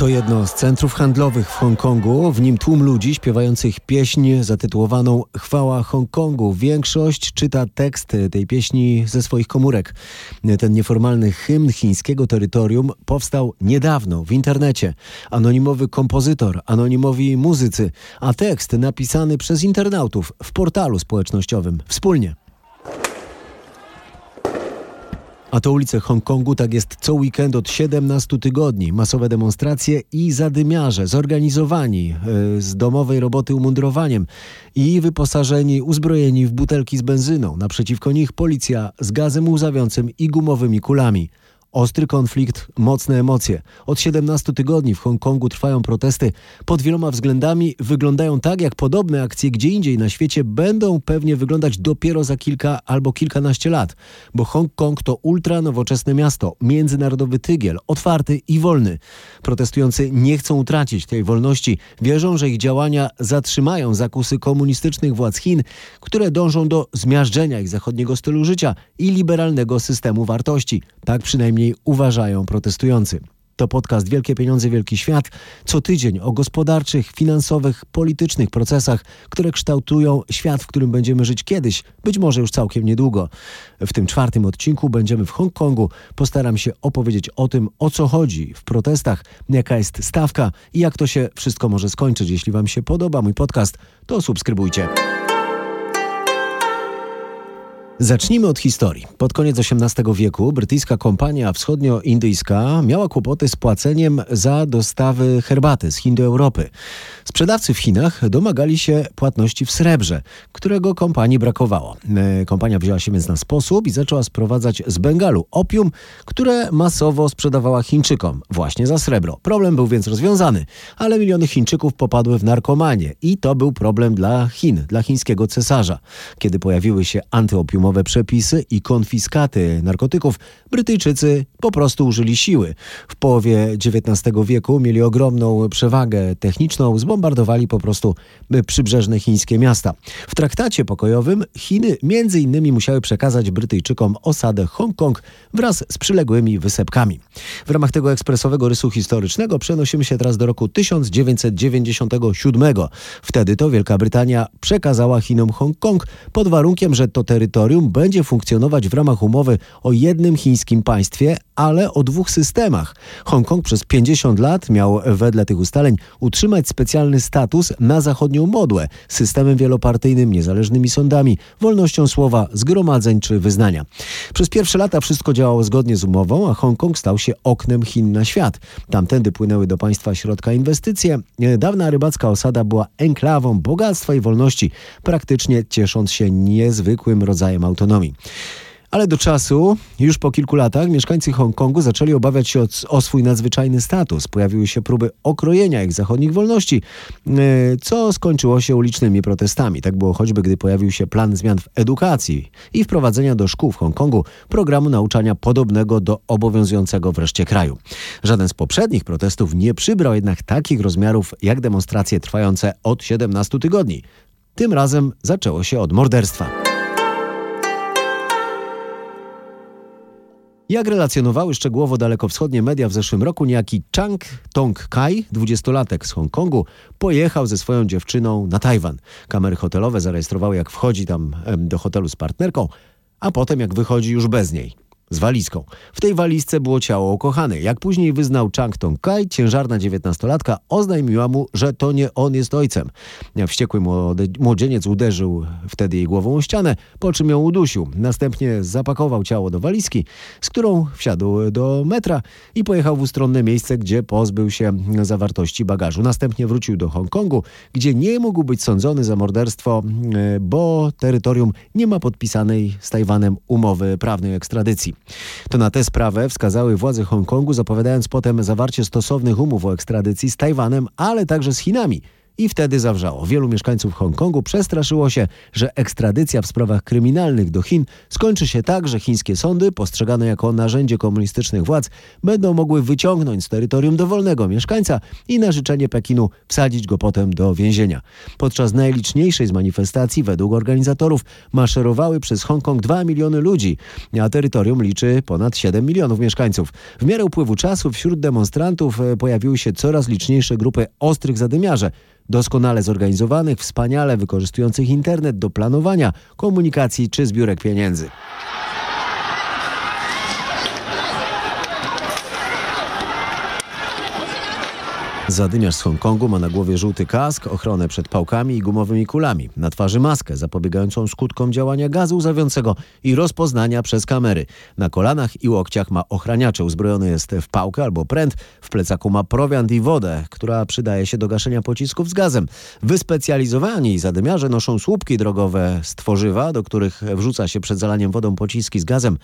To jedno z centrów handlowych w Hongkongu. W nim tłum ludzi śpiewających pieśń zatytułowaną Chwała Hongkongu. Większość czyta tekst tej pieśni ze swoich komórek. Ten nieformalny hymn chińskiego terytorium powstał niedawno w internecie. Anonimowy kompozytor, anonimowi muzycy, a tekst napisany przez internautów w portalu społecznościowym wspólnie. A to ulice Hongkongu tak jest co weekend od 17 tygodni. Masowe demonstracje i zadymiarze, zorganizowani yy, z domowej roboty umundurowaniem i wyposażeni, uzbrojeni w butelki z benzyną. Naprzeciwko nich policja z gazem łzawiącym i gumowymi kulami. Ostry konflikt, mocne emocje. Od 17 tygodni w Hongkongu trwają protesty. Pod wieloma względami wyglądają tak, jak podobne akcje gdzie indziej na świecie będą pewnie wyglądać dopiero za kilka albo kilkanaście lat. Bo Hongkong to ultra nowoczesne miasto, międzynarodowy tygiel, otwarty i wolny. Protestujący nie chcą utracić tej wolności. Wierzą, że ich działania zatrzymają zakusy komunistycznych władz Chin, które dążą do zmiażdżenia ich zachodniego stylu życia i liberalnego systemu wartości. Tak przynajmniej przynajmniej uważają protestujący. To podcast Wielkie Pieniądze, Wielki Świat. Co tydzień o gospodarczych, finansowych, politycznych procesach, które kształtują świat, w którym będziemy żyć kiedyś, być może już całkiem niedługo. W tym czwartym odcinku będziemy w Hongkongu. Postaram się opowiedzieć o tym, o co chodzi w protestach, jaka jest stawka i jak to się wszystko może skończyć. Jeśli Wam się podoba mój podcast, to subskrybujcie. Zacznijmy od historii. Pod koniec XVIII wieku brytyjska kompania wschodnioindyjska miała kłopoty z płaceniem za dostawy herbaty z Chin do Europy. Sprzedawcy w Chinach domagali się płatności w srebrze, którego kompanii brakowało. E, kompania wzięła się więc na sposób i zaczęła sprowadzać z Bengalu opium, które masowo sprzedawała Chińczykom właśnie za srebro. Problem był więc rozwiązany, ale miliony Chińczyków popadły w narkomanię i to był problem dla Chin, dla chińskiego cesarza. Kiedy pojawiły się antyopiumowe nowe przepisy i konfiskaty narkotyków, Brytyjczycy po prostu użyli siły. W połowie XIX wieku mieli ogromną przewagę techniczną, zbombardowali po prostu przybrzeżne chińskie miasta. W traktacie pokojowym Chiny między innymi musiały przekazać Brytyjczykom osadę Hongkong wraz z przyległymi wysepkami. W ramach tego ekspresowego rysu historycznego przenosimy się teraz do roku 1997. Wtedy to Wielka Brytania przekazała Chinom Hongkong pod warunkiem, że to terytorium będzie funkcjonować w ramach umowy o jednym chińskim państwie, ale o dwóch systemach. Hongkong przez 50 lat miał wedle tych ustaleń utrzymać specjalny status na zachodnią modłę, systemem wielopartyjnym, niezależnymi sądami, wolnością słowa, zgromadzeń czy wyznania. Przez pierwsze lata wszystko działało zgodnie z umową, a Hongkong stał się oknem Chin na świat. Tamtędy płynęły do państwa środka inwestycje. Dawna rybacka osada była enklawą bogactwa i wolności, praktycznie ciesząc się niezwykłym rodzajem autonomii. Ale do czasu, już po kilku latach, mieszkańcy Hongkongu zaczęli obawiać się o, o, swój nadzwyczajny status. Pojawiły się próby okrojenia ich zachodnich wolności, e, co skończyło się ulicznymi protestami. Tak było choćby, gdy pojawił się plan zmian w edukacji i wprowadzenia do szkół w Hongkongu programu nauczania podobnego do obowiązującego wreszcie kraju. Żaden z poprzednich protestów nie przybrał jednak takich rozmiarów jak demonstracje trwające od 17 tygodni. Tym razem zaczęło się od morderstwa. Jak relacjonowały szczegółowo dalekowschodnie media w zeszłym roku, niejaki Chang Tong-kai, dwudziestolatek z Hongkongu, pojechał ze swoją dziewczyną na Tajwan. Kamery hotelowe zarejestrowały, jak wchodzi tam do hotelu z partnerką, a potem jak wychodzi już bez niej z walizką. W tej walizce było ciało ukochanej. Jak później wyznał Chang Tong-kai, ciężarna dziewiętnastolatka oznajmiła mu, że to nie on jest ojcem. Wściekły młodzieniec uderzył wtedy jej głową o ścianę, po czym ją udusił. Następnie zapakował ciało do walizki, z którą wsiadł do metra i pojechał w ustronne miejsce, gdzie pozbył się zawartości bagażu. Następnie wrócił do Hongkongu, gdzie nie mógł być sądzony za morderstwo, e, bo terytorium nie ma podpisanej z Tajwanem umowy prawnej ekstradycji. To na tę sprawę wskazały władze Hongkongu, zapowiadając potem zawarcie stosownych umów o ekstradycji z Tajwanem, ale także z Chinami i wtedy zawrzało. Wielu mieszkańców Hongkongu przestraszyło się, że ekstradycja w sprawach kryminalnych do Chin skończy się tak, że chińskie sądy, postrzegane jako narzędzie komunistycznych władz, będą mogły wyciągnąć z terytorium dowolnego mieszkańca i na życzenie Pekinu wsadzić go potem do więzienia. Podczas najliczniejszej z manifestacji, według organizatorów, maszerowały przez Hongkong 2 miliony ludzi, a terytorium liczy ponad 7 milionów mieszkańców. W miarę upływu czasu wśród demonstrantów e, pojawiły się coraz liczniejsze grupy ostrych zadymiarze, doskonale zorganizowanych, wspaniale wykorzystujących internet do planowania, komunikacji czy zbiórek pieniędzy. Zadymiarz z Hongkongu ma na głowie żółty kask, ochronę przed pałkami i gumowymi kulami. Na twarzy maskę zapobiegającą skutkom działania gazu łzawiącego i rozpoznania przez kamery. Na kolanach i łokciach ma ochraniacze. Uzbrojony jest w pałkę albo pręt. W plecaku ma prowiant i wodę, która przydaje się do gaszenia pocisków z gazem. Wyspecjalizowani zadymiarze noszą słupki drogowe z tworzywa, do których wrzuca się przed zalaniem wodą pociski z gazem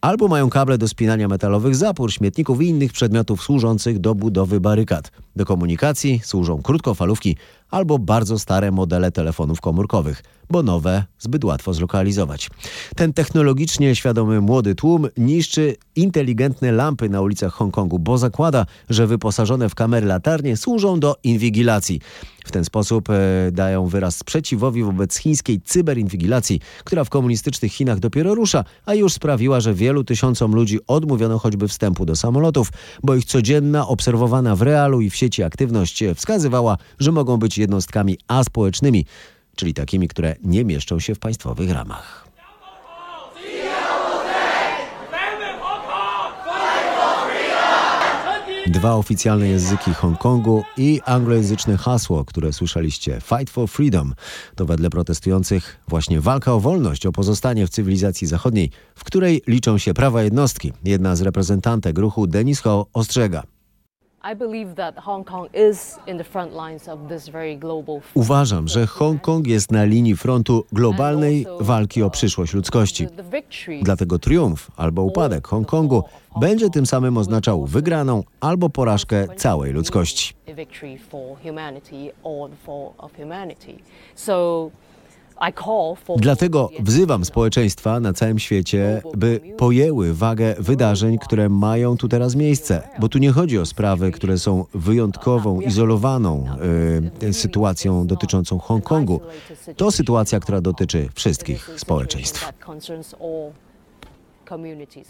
albo mają kable do spinania metalowych zapór, śmietników i innych przedmiotów służących do budowy barykad. Do komunikacji służą krótkofalówki albo bardzo stare modele telefonów komórkowych, bo nowe zbyt łatwo zlokalizować. Ten technologicznie świadomy młody tłum niszczy inteligentne lampy na ulicach Hongkongu, bo zakłada, że wyposażone w kamery latarnie służą do inwigilacji. W ten sposób e, dają wyraz sprzeciwowi wobec chińskiej cyberinwigilacji, która w komunistycznych Chinach dopiero rusza, a już sprawiła, że wielu tysiącom ludzi odmówiono choćby wstępu do samolotów, bo ich codzienna, obserwowana w realu i w sieci aktywność wskazywała, że mogą być jednostkami aspołecznymi, czyli takimi, które nie mieszczą się w państwowych ramach. Dwa oficjalne języki Hongkongu i anglojęzyczne hasło, które słyszeliście Fight for Freedom. To wedle protestujących właśnie walka o wolność, o pozostanie w cywilizacji zachodniej, w której liczą się prawa jednostki. Jedna z reprezentantek ruchu Denis Ho ostrzega. Uważam, że Hongkong jest na linii frontu globalnej walki o przyszłość ludzkości. Dlatego triumf albo upadek Hongkongu będzie tym samym oznaczał wygraną albo porażkę całej ludzkości. Dlatego wzywam społeczeństwa na całym świecie, by pojęły wagę wydarzeń, które mają tu teraz miejsce, bo tu nie chodzi o sprawy, które są wyjątkową, izolowaną y, sytuacją dotyczącą Hongkongu. To sytuacja, która dotyczy wszystkich społeczeństw.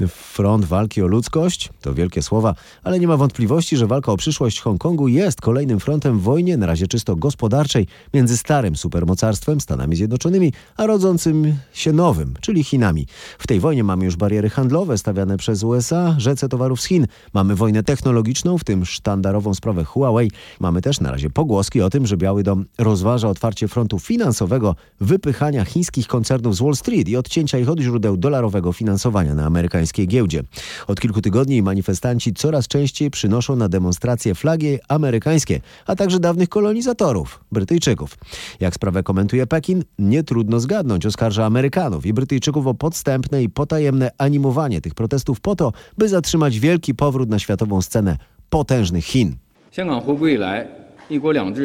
Front walki o ludzkość to wielkie słowa, ale nie ma wątpliwości, że walka o przyszłość Hongkongu jest kolejnym frontem w wojnie, na razie czysto gospodarczej, między starym supermocarstwem, Stanami Zjednoczonymi, a rodzącym się nowym, czyli Chinami. W tej wojnie mamy już bariery handlowe stawiane przez USA, rzece towarów z Chin. Mamy wojnę technologiczną, w tym sztandarową sprawę Huawei. Mamy też na razie pogłoski o tym, że Biały Dom rozważa otwarcie frontu finansowego, wypychania chińskich koncernów z Wall Street i odcięcia ich od źródeł dolarowego finansowania na amerykańskiej giełdzie. Od kilku tygodni manifestanci coraz częściej przynoszą na demonstracje flagi amerykańskie, a także dawnych kolonizatorów, Brytyjczyków. Jak sprawę komentuje Pekin, nie trudno zgadnąć, oskarża Amerykanów i Brytyjczyków o podstępne i potajemne animowanie tych protestów po to, by zatrzymać wielki powrót na światową scenę potężnych Chin.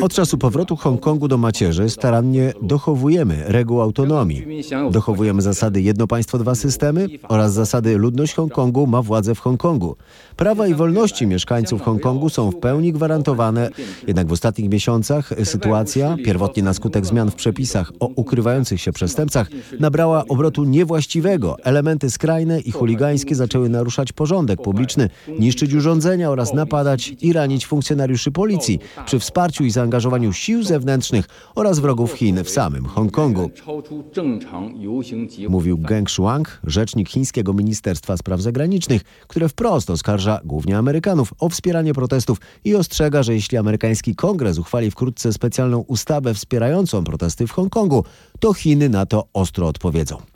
Od czasu powrotu Hongkongu do macierzy starannie dochowujemy reguł autonomii. Dochowujemy zasady jedno państwo, dwa systemy oraz zasady ludność Hongkongu ma władzę w Hongkongu. Prawa i wolności mieszkańców Hongkongu są w pełni gwarantowane, jednak w ostatnich miesiącach sytuacja, pierwotnie na skutek zmian w przepisach o ukrywających się przestępcach, nabrała obrotu niewłaściwego. Elementy skrajne i chuligańskie zaczęły naruszać porządek publiczny, niszczyć urządzenia oraz napadać i ranić funkcjonariuszy policji przy wsparciu i zaangażowaniu sił zewnętrznych oraz wrogów Chin w samym Hongkongu. Mówił Geng Shuang, rzecznik chińskiego Ministerstwa Spraw Zagranicznych, które wprost oskarża głównie Amerykanów o wspieranie protestów i ostrzega, że jeśli amerykański kongres uchwali wkrótce specjalną ustawę wspierającą protesty w Hongkongu, to Chiny na to ostro odpowiedzą.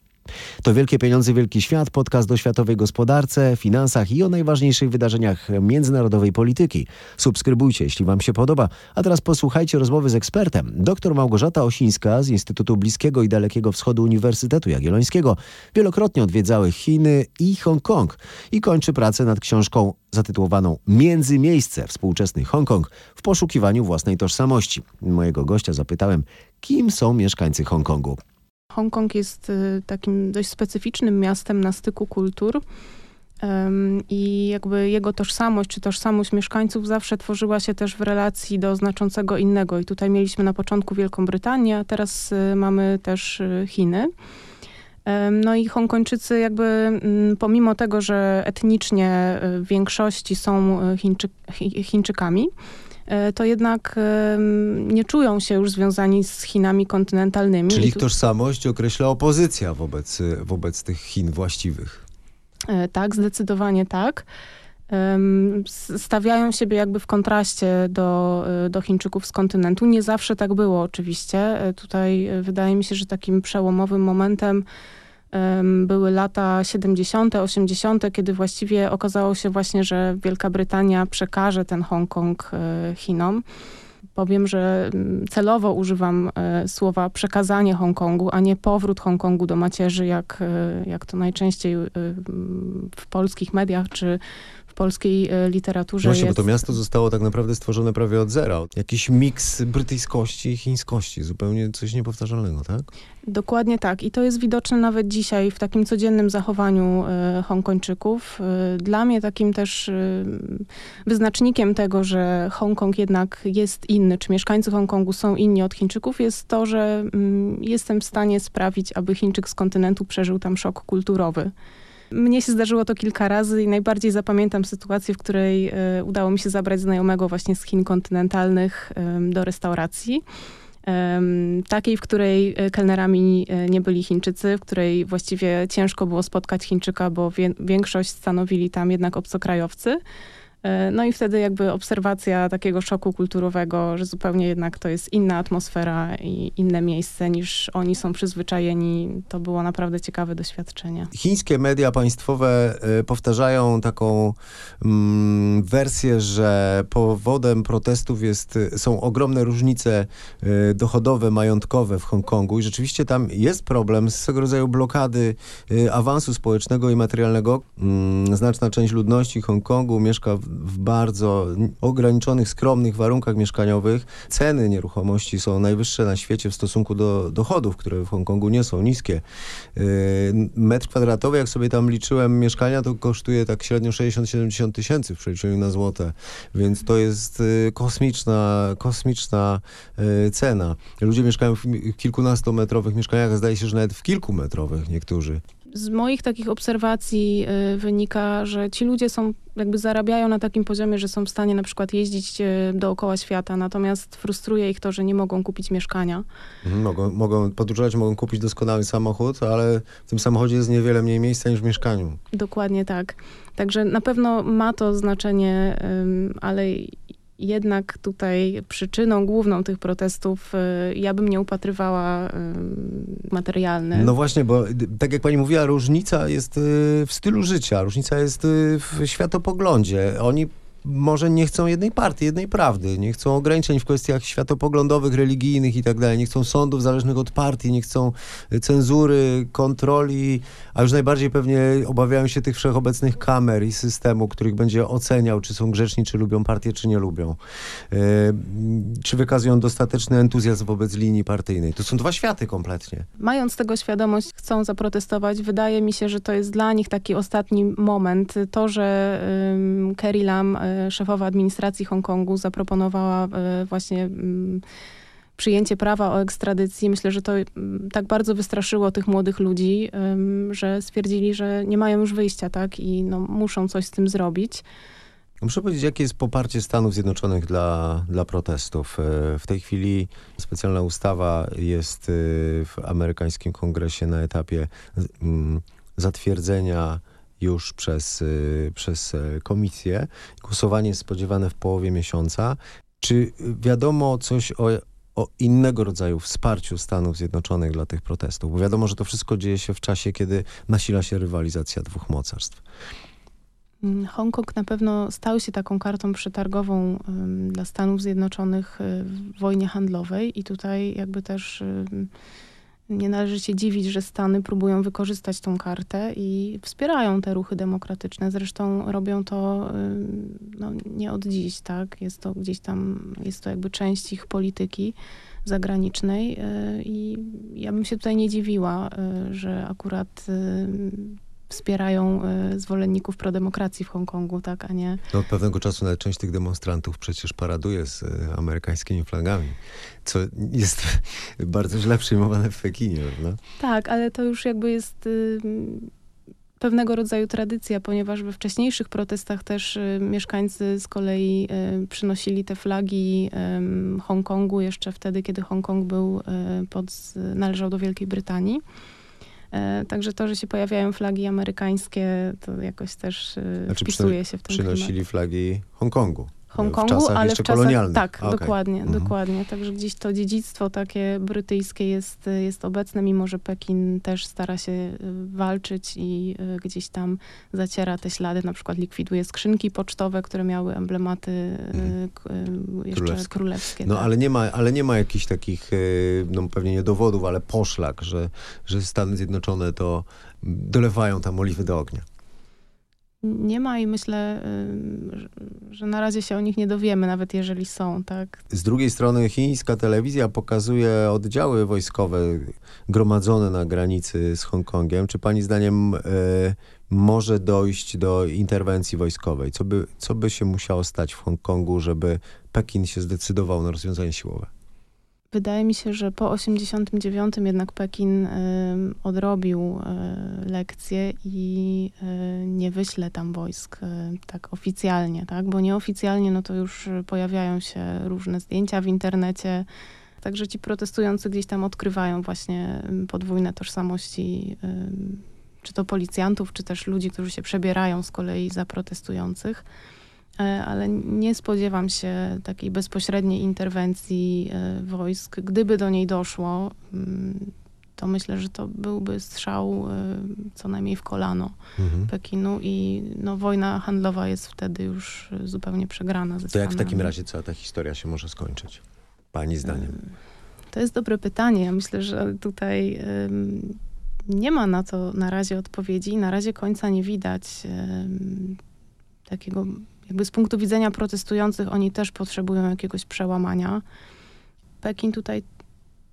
To Wielkie Pieniądze, Wielki Świat, podcast o światowej gospodarce, finansach i o najważniejszych wydarzeniach międzynarodowej polityki. Subskrybujcie, jeśli Wam się podoba. A teraz posłuchajcie rozmowy z ekspertem. Dr Małgorzata Osińska z Instytutu Bliskiego i Dalekiego Wschodu Uniwersytetu Jagiellońskiego wielokrotnie odwiedzały Chiny i Hongkong i kończy pracę nad książką zatytułowaną Międzymiejsce współczesny Hongkong w poszukiwaniu własnej tożsamości. Mojego gościa zapytałem, kim są mieszkańcy Hongkongu. Hongkong jest y, takim dość specyficznym miastem na styku kultur. I jakby jego tożsamość, czy tożsamość mieszkańców zawsze tworzyła się też w relacji do znaczącego innego. I tutaj mieliśmy na początku Wielką Brytanię, a teraz y, mamy też y, Chiny. No i Hongkończycy jakby mm, pomimo tego, że etnicznie w większości są Chińczy Chińczykami, to jednak nie czują się już związani z Chinami kontynentalnymi. Czyli ich tożsamość określa opozycja wobec, wobec tych Chin właściwych. E, tak, zdecydowanie tak. Stawiają siebie jakby w kontraście do, e, do Chińczyków z kontynentu. Nie zawsze tak było oczywiście. Tutaj wydaje mi się, że takim przełomowym momentem były lata 70., 80., kiedy właściwie okazało się właśnie, że Wielka Brytania przekaże ten Hongkong e, Chinom. Powiem, że mm, celowo używam e, słowa przekazanie Hongkongu, a nie powrót Hongkongu do macierzy, jak, e, jak to najczęściej w polskich mediach czy polskiej e, literaturze Właśnie, jest... bo to miasto zostało tak naprawdę stworzone prawie od zera. Jakiś miks brytyjskości i chińskości. Zupełnie coś niepowtarzalnego, tak? Dokładnie tak. I to jest widoczne nawet dzisiaj w takim codziennym zachowaniu e, Hongkończyków. E, dla mnie takim też wyznacznikiem tego, że Hongkong jednak jest inny, czy mieszkańcy Hongkongu są inni od Chińczyków, jest to, że mm, jestem w stanie sprawić, aby Chińczyk z kontynentu przeżył tam szok kulturowy. Mnie się zdarzyło to kilka razy i najbardziej zapamiętam sytuację, w której e, udało mi się zabrać znajomego właśnie z Chin kontynentalnych do restauracji. Takiej, w której e, kelnerami e, nie byli Chińczycy, w której właściwie ciężko było spotkać Chińczyka, bo większość stanowili tam jednak obcokrajowcy. E, no i wtedy jakby obserwacja takiego szoku kulturowego, że zupełnie jednak to jest inna atmosfera i inne miejsce niż oni są przyzwyczajeni, to było naprawdę ciekawe doświadczenie. Chińskie media państwowe e, powtarzają taką mm, wersję, że powodem protestów jest, są ogromne różnice e, dochodowe, majątkowe w Hongkongu i rzeczywiście tam jest problem z tego rodzaju blokady awansu społecznego i materialnego. Mm, znaczna część ludności Hongkongu mieszka w w bardzo ograniczonych, skromnych warunkach mieszkaniowych. Ceny nieruchomości są najwyższe na świecie w stosunku do dochodów, które w Hongkongu nie są niskie. Yy, metr kwadratowy, jak sobie tam liczyłem mieszkania, to kosztuje tak średnio 60-70 tysięcy w przeliczeniu na złote, więc to jest yy, kosmiczna, kosmiczna yy, cena. Ludzie mieszkają w kilkunastometrowych mieszkaniach, a zdaje się, że nawet w kilkumetrowych niektórzy z moich takich obserwacji y, wynika, że ci ludzie są, jakby zarabiają na takim poziomie, że są w stanie na przykład jeździć y, dookoła świata, natomiast frustruje ich to, że nie mogą kupić mieszkania. Mhm, mogą, mogą podróżować, mogą kupić doskonały samochód, ale w tym samochodzie jest niewiele mniej miejsca niż w mieszkaniu. Dokładnie tak. Także na pewno ma to znaczenie, ale jednak tutaj przyczyną główną tych protestów y, ja bym nie upatrywała y, materialne. No właśnie, bo tak jak pani mówiła, różnica jest y, w stylu życia, różnica jest w światopoglądzie. Oni może nie chcą jednej partii, jednej prawdy, nie chcą ograniczeń w kwestiach światopoglądowych, religijnych i tak dalej, nie chcą sądów zależnych od partii, nie chcą cenzury, kontroli, a już najbardziej pewnie obawiają się tych wszechobecnych kamer i systemu, których będzie oceniał, czy są grzeczni, czy lubią partię, czy nie lubią. Yy, czy wykazują dostateczny entuzjazm wobec linii partyjnej. To są dwa światy kompletnie. Mając tego świadomość, chcą zaprotestować. Wydaje mi się, że to jest dla nich taki ostatni moment. To, że yy, Carrie Lam yy, szefowa administracji Hongkongu zaproponowała e, właśnie mm, przyjęcie prawa o ekstradycji. Myślę, że to mm, tak bardzo wystraszyło tych młodych ludzi, że stwierdzili, że nie mają już wyjścia, tak? I no, muszą coś z tym zrobić. Muszę powiedzieć, jakie jest poparcie Stanów Zjednoczonych dla, dla protestów. E, w tej chwili specjalna ustawa jest e, w amerykańskim kongresie na etapie mm, zatwierdzenia już przez, y, przez e, komisję. Głosowanie jest spodziewane w połowie miesiąca. Czy wiadomo coś o, o innego rodzaju wsparciu Stanów Zjednoczonych dla tych protestów? Bo wiadomo, że to wszystko dzieje się w czasie, kiedy nasila się rywalizacja dwóch mocarstw. Mm, Hongkong na pewno stał się taką kartą przetargową dla Stanów Zjednoczonych y, w wojnie handlowej i tutaj jakby też nie należy się dziwić, że Stany próbują wykorzystać tą kartę i wspierają te ruchy demokratyczne. Zresztą robią to ym, no, nie od dziś, tak? Jest to gdzieś tam, jest to jakby część ich polityki zagranicznej y, i ja bym się tutaj nie dziwiła, y, że akurat y, wspierają y, zwolenników prodemokracji w Hongkongu, tak, a nie... No, od pewnego czasu nawet część tych demonstrantów przecież paraduje z y, amerykańskimi flagami, co jest bardzo źle przyjmowane w Pekinie, prawda? Tak, ale to już jakby jest y, pewnego rodzaju tradycja, ponieważ we wcześniejszych protestach też y, mieszkańcy z kolei y, przynosili te flagi y, Hongkongu jeszcze wtedy, kiedy Hongkong był pod, należał do Wielkiej Brytanii. E, Także to, że się pojawiają flagi amerykańskie, to jakoś też y, Znaczy, wpisuje się w ten klimat. Przynosili flagi Hongkongu. Hongkongu, ale jeszcze w czasach, kolonialnych. tak, okej. dokładnie, Mhm. dokładnie. Także gdzieś to dziedzictwo takie brytyjskie jest, jest obecne, mimo że Pekin też stara się y, walczyć i y, gdzieś tam zaciera te ślady, na przykład likwiduje skrzynki pocztowe, które miały emblematy y, Mhm. jeszcze Królewskie. królewskie. No tak. ale nie ma, ale nie ma jakichś takich, no pewnie nie dowodów, ale poszlak, że, że Stany Zjednoczone to mm, dolewają tam oliwy do ognia. Nie ma i myślę, y, że- na razie się o nich nie dowiemy, nawet jeżeli są, tak. Z drugiej strony chińska telewizja pokazuje oddziały wojskowe gromadzone na granicy z Hongkongiem. Czy pani zdaniem e, może dojść do interwencji wojskowej? Co by, co by się musiało stać w Hongkongu, żeby Pekin się zdecydował na rozwiązanie siłowe? Wydaje mi się, że po 89 jednak Pekin odrobił y, lekcje i y, nie wyśle tam wojsk y, tak oficjalnie, tak? Bo nieoficjalnie no to już pojawiają się różne zdjęcia w internecie. Także ci protestujący gdzieś tam odkrywają właśnie podwójne tożsamości czy to policjantów, czy też ludzi, którzy się przebierają z kolei za protestujących. E, ale nie spodziewam się takiej bezpośredniej interwencji e, wojsk. Gdyby do niej doszło, mm, to myślę, że to byłby strzał e, co najmniej w kolano Mhm. Pekinu i no, wojna handlowa jest wtedy już zupełnie przegrana ze To jak w takim razie cała ta historia się może skończyć? Pani zdaniem. To jest dobre pytanie. Ja myślę, że tutaj nie ma na to na razie odpowiedzi. Na razie końca nie widać takiego, jakby z punktu widzenia protestujących, oni też potrzebują jakiegoś przełamania. Pekin tutaj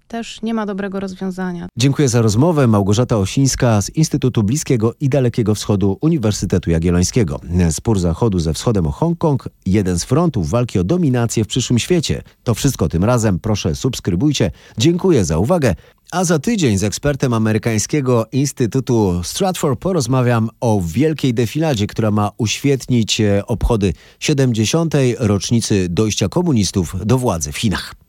też nie ma dobrego rozwiązania. Dziękuję za rozmowę. Małgorzata Osińska z Instytutu Bliskiego i Dalekiego Wschodu Uniwersytetu Jagiellońskiego. Spór Zachodu ze Wschodem o Hongkong, jeden z frontów walki o dominację w przyszłym świecie. To wszystko tym razem. Proszę subskrybujcie. Dziękuję za uwagę. A za tydzień z ekspertem amerykańskiego Instytutu Stratford porozmawiam o wielkiej defiladzie, która ma uświetnić e, obchody 70. rocznicy dojścia komunistów do władzy w Chinach.